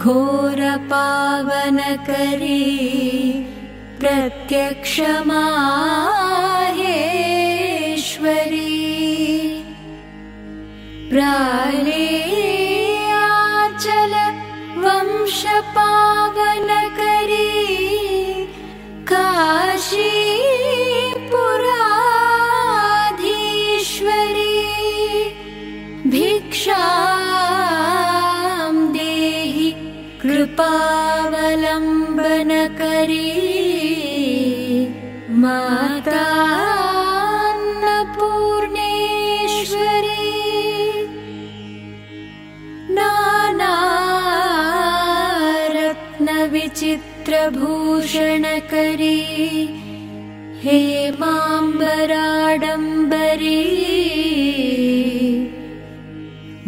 घोरपावनकरी प्रत्यक्षमाहेश्वरी। प्रालेयाचल वंशपावनकरी कृपावलम्बनकरी माता अन्नपूर्णेश्वरी। नानारत्नविचित्रभूषणकरी हेमाम्बराडम्बरी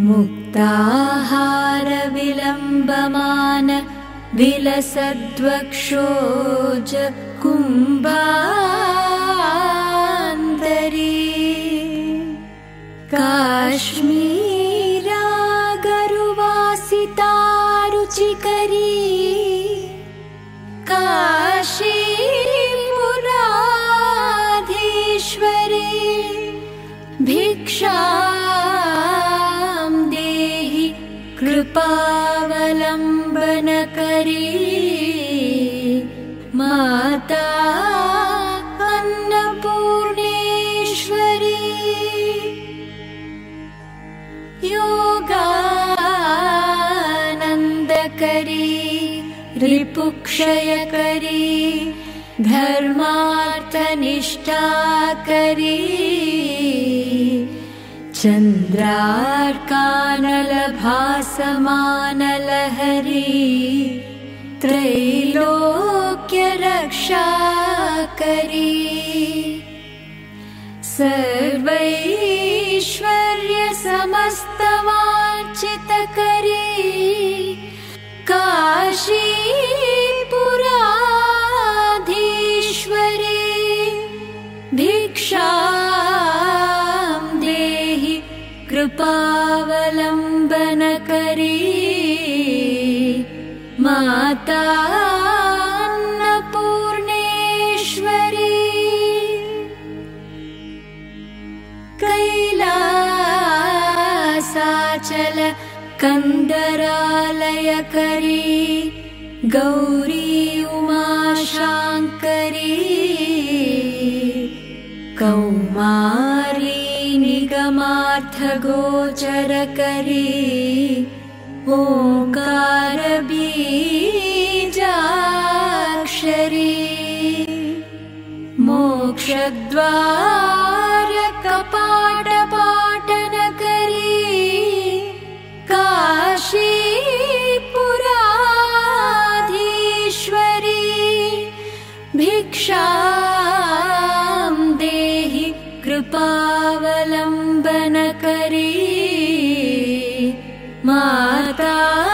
मुक्ताहारविलम्बमान विलसद्वक्षोज कुम्भान्तरी काश्मीरागरुवासितारुचिकरी काशीपुराधीश्वरी भिक्षां देहि माता अन्नपूर्णेश्वरी। योगानन्दकरी रिपुक्षयकरी धर्मार्थनिष्ठाकरी चन्द्रार्कानलभासमानलहरी त्रैलोक्यरक्षाकरी। सर्वैश्वर्यसमस्तवाञ्छितकरी कन्दरालयकरी गौरी उमाशाङ्करी कौमारी निगमार्थगोचरकरी ओङ्कारबीजाक्षरी मोक्षद्वारकपाटपाटनकरी देहि कृपावलम्बनकरी। माता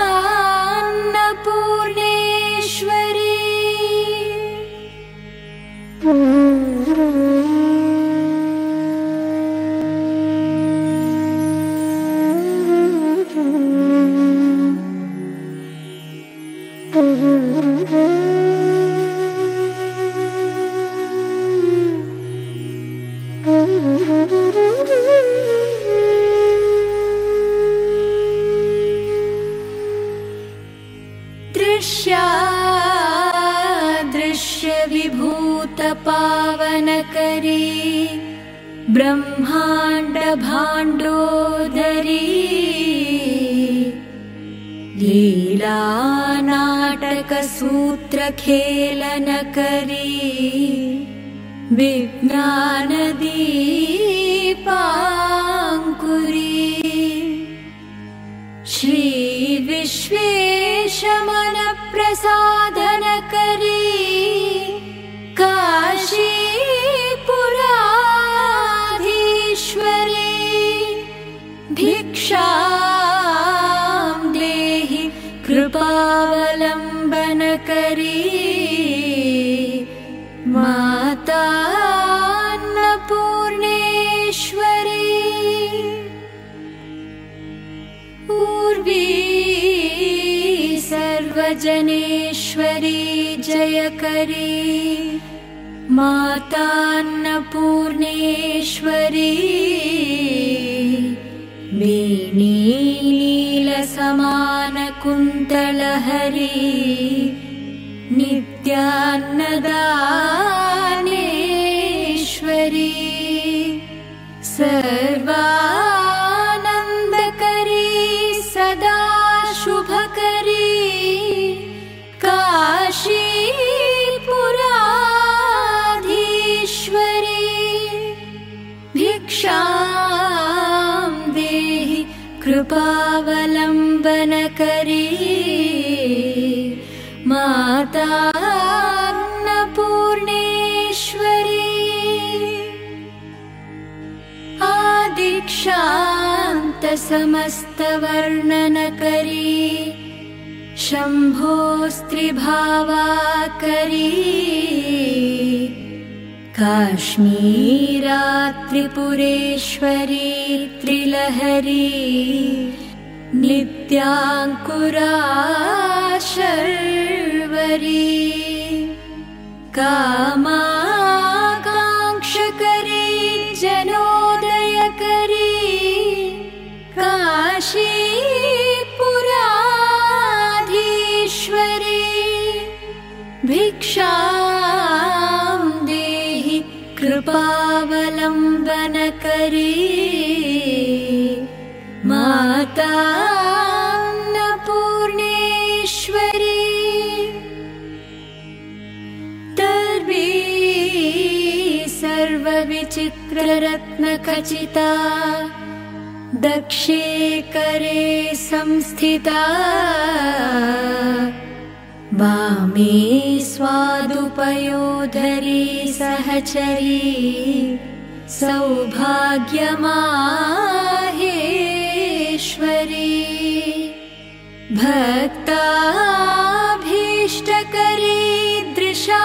दृश्यविभूतपावनकरी ब्रह्माण्डभाण्डोदरी लीला नाटकसूत्रखेलन मातान्नपूर्णेश्वरी नीलीलसमानकुन्तलहरी नित्यान्नदानेश्वरी कृपावलम्बन करी माता अन्नपूर्णेश्वरी आदिक्षान्तसमस्तवर्णनकरी शम्भोस्त्रिभावाकरी काश्मीरात्रिपुरेश्वरी त्रिलहरी नित्याङ्कुराशर्वरी कामाकाङ्क्षकरी कृपावलम्बन करी माता अन्नपूर्णेश्वरी दर्वी सर्वविचित्ररत्नखचिता दक्षे करे संस्थिता वामे स्वादुपयोधरी सहचरी सौभाग्यमाहेश्वरी। भक्ताभीष्टकरी दृशा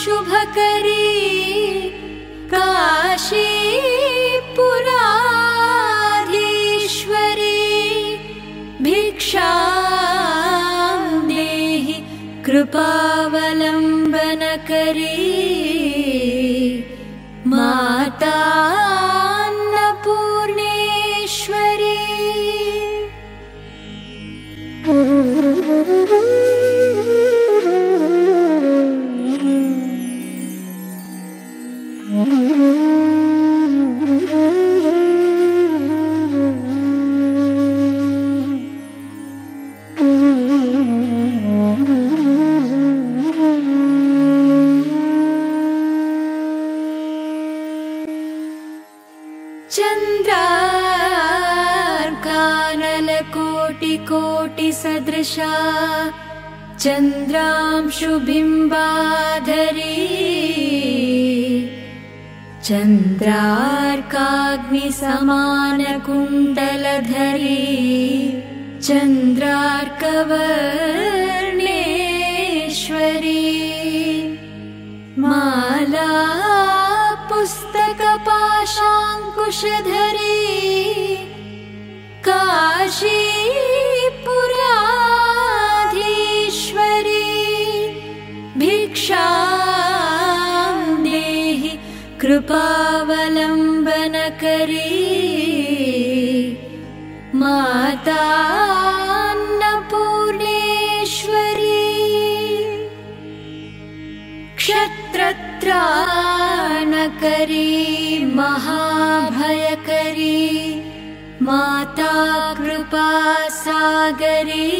शुभकरी कृपावलम्बन चन्द्रार्कानलकोटिकोटिसदृशा चन्द्रांशुबिम्बाधरी चन्द्रार्काग्निसमानकुण्डलधरी चन्द्रार्कवर्णेश्वरी माला पुस्तकपाशाङ्कुशधरी काशीपुराधीश्वरी भिक्षां देहि कृपावलम्बन करी माता अन्नपूर्णेश्वरी क्षत्रत्राणकरी महाभयकरी माता कृपा सागरी।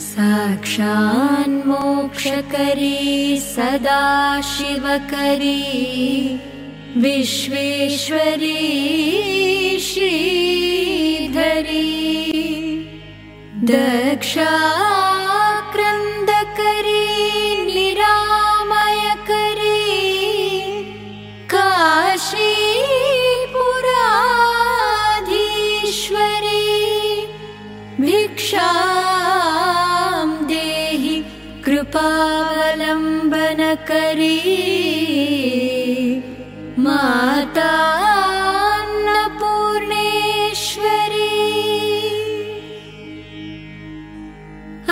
साक्षान्मोक्षकरी सदा शिवकरी विश्वेश्वरी श्रीधरी दक्षाक्रन्दकरी कृपावलम्बनकरी माता अन्नपूर्णेश्वरी।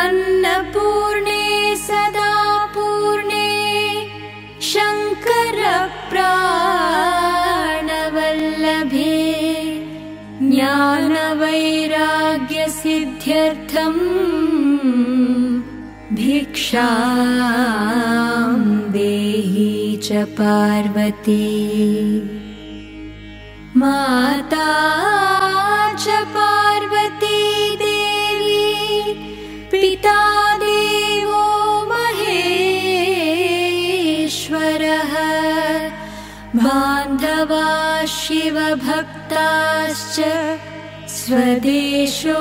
अन्नपूर्णे सदा पूर्णे शङ्करप्राणवल्लभे ज्ञानवैराग्यसिद्ध्यर्थम् भिक्षां देहि च पार्वती। माता च पार्वती देवी पिता देवो महेश्वरः। बान्धवा शिवभक्ताश्च स्वदेशो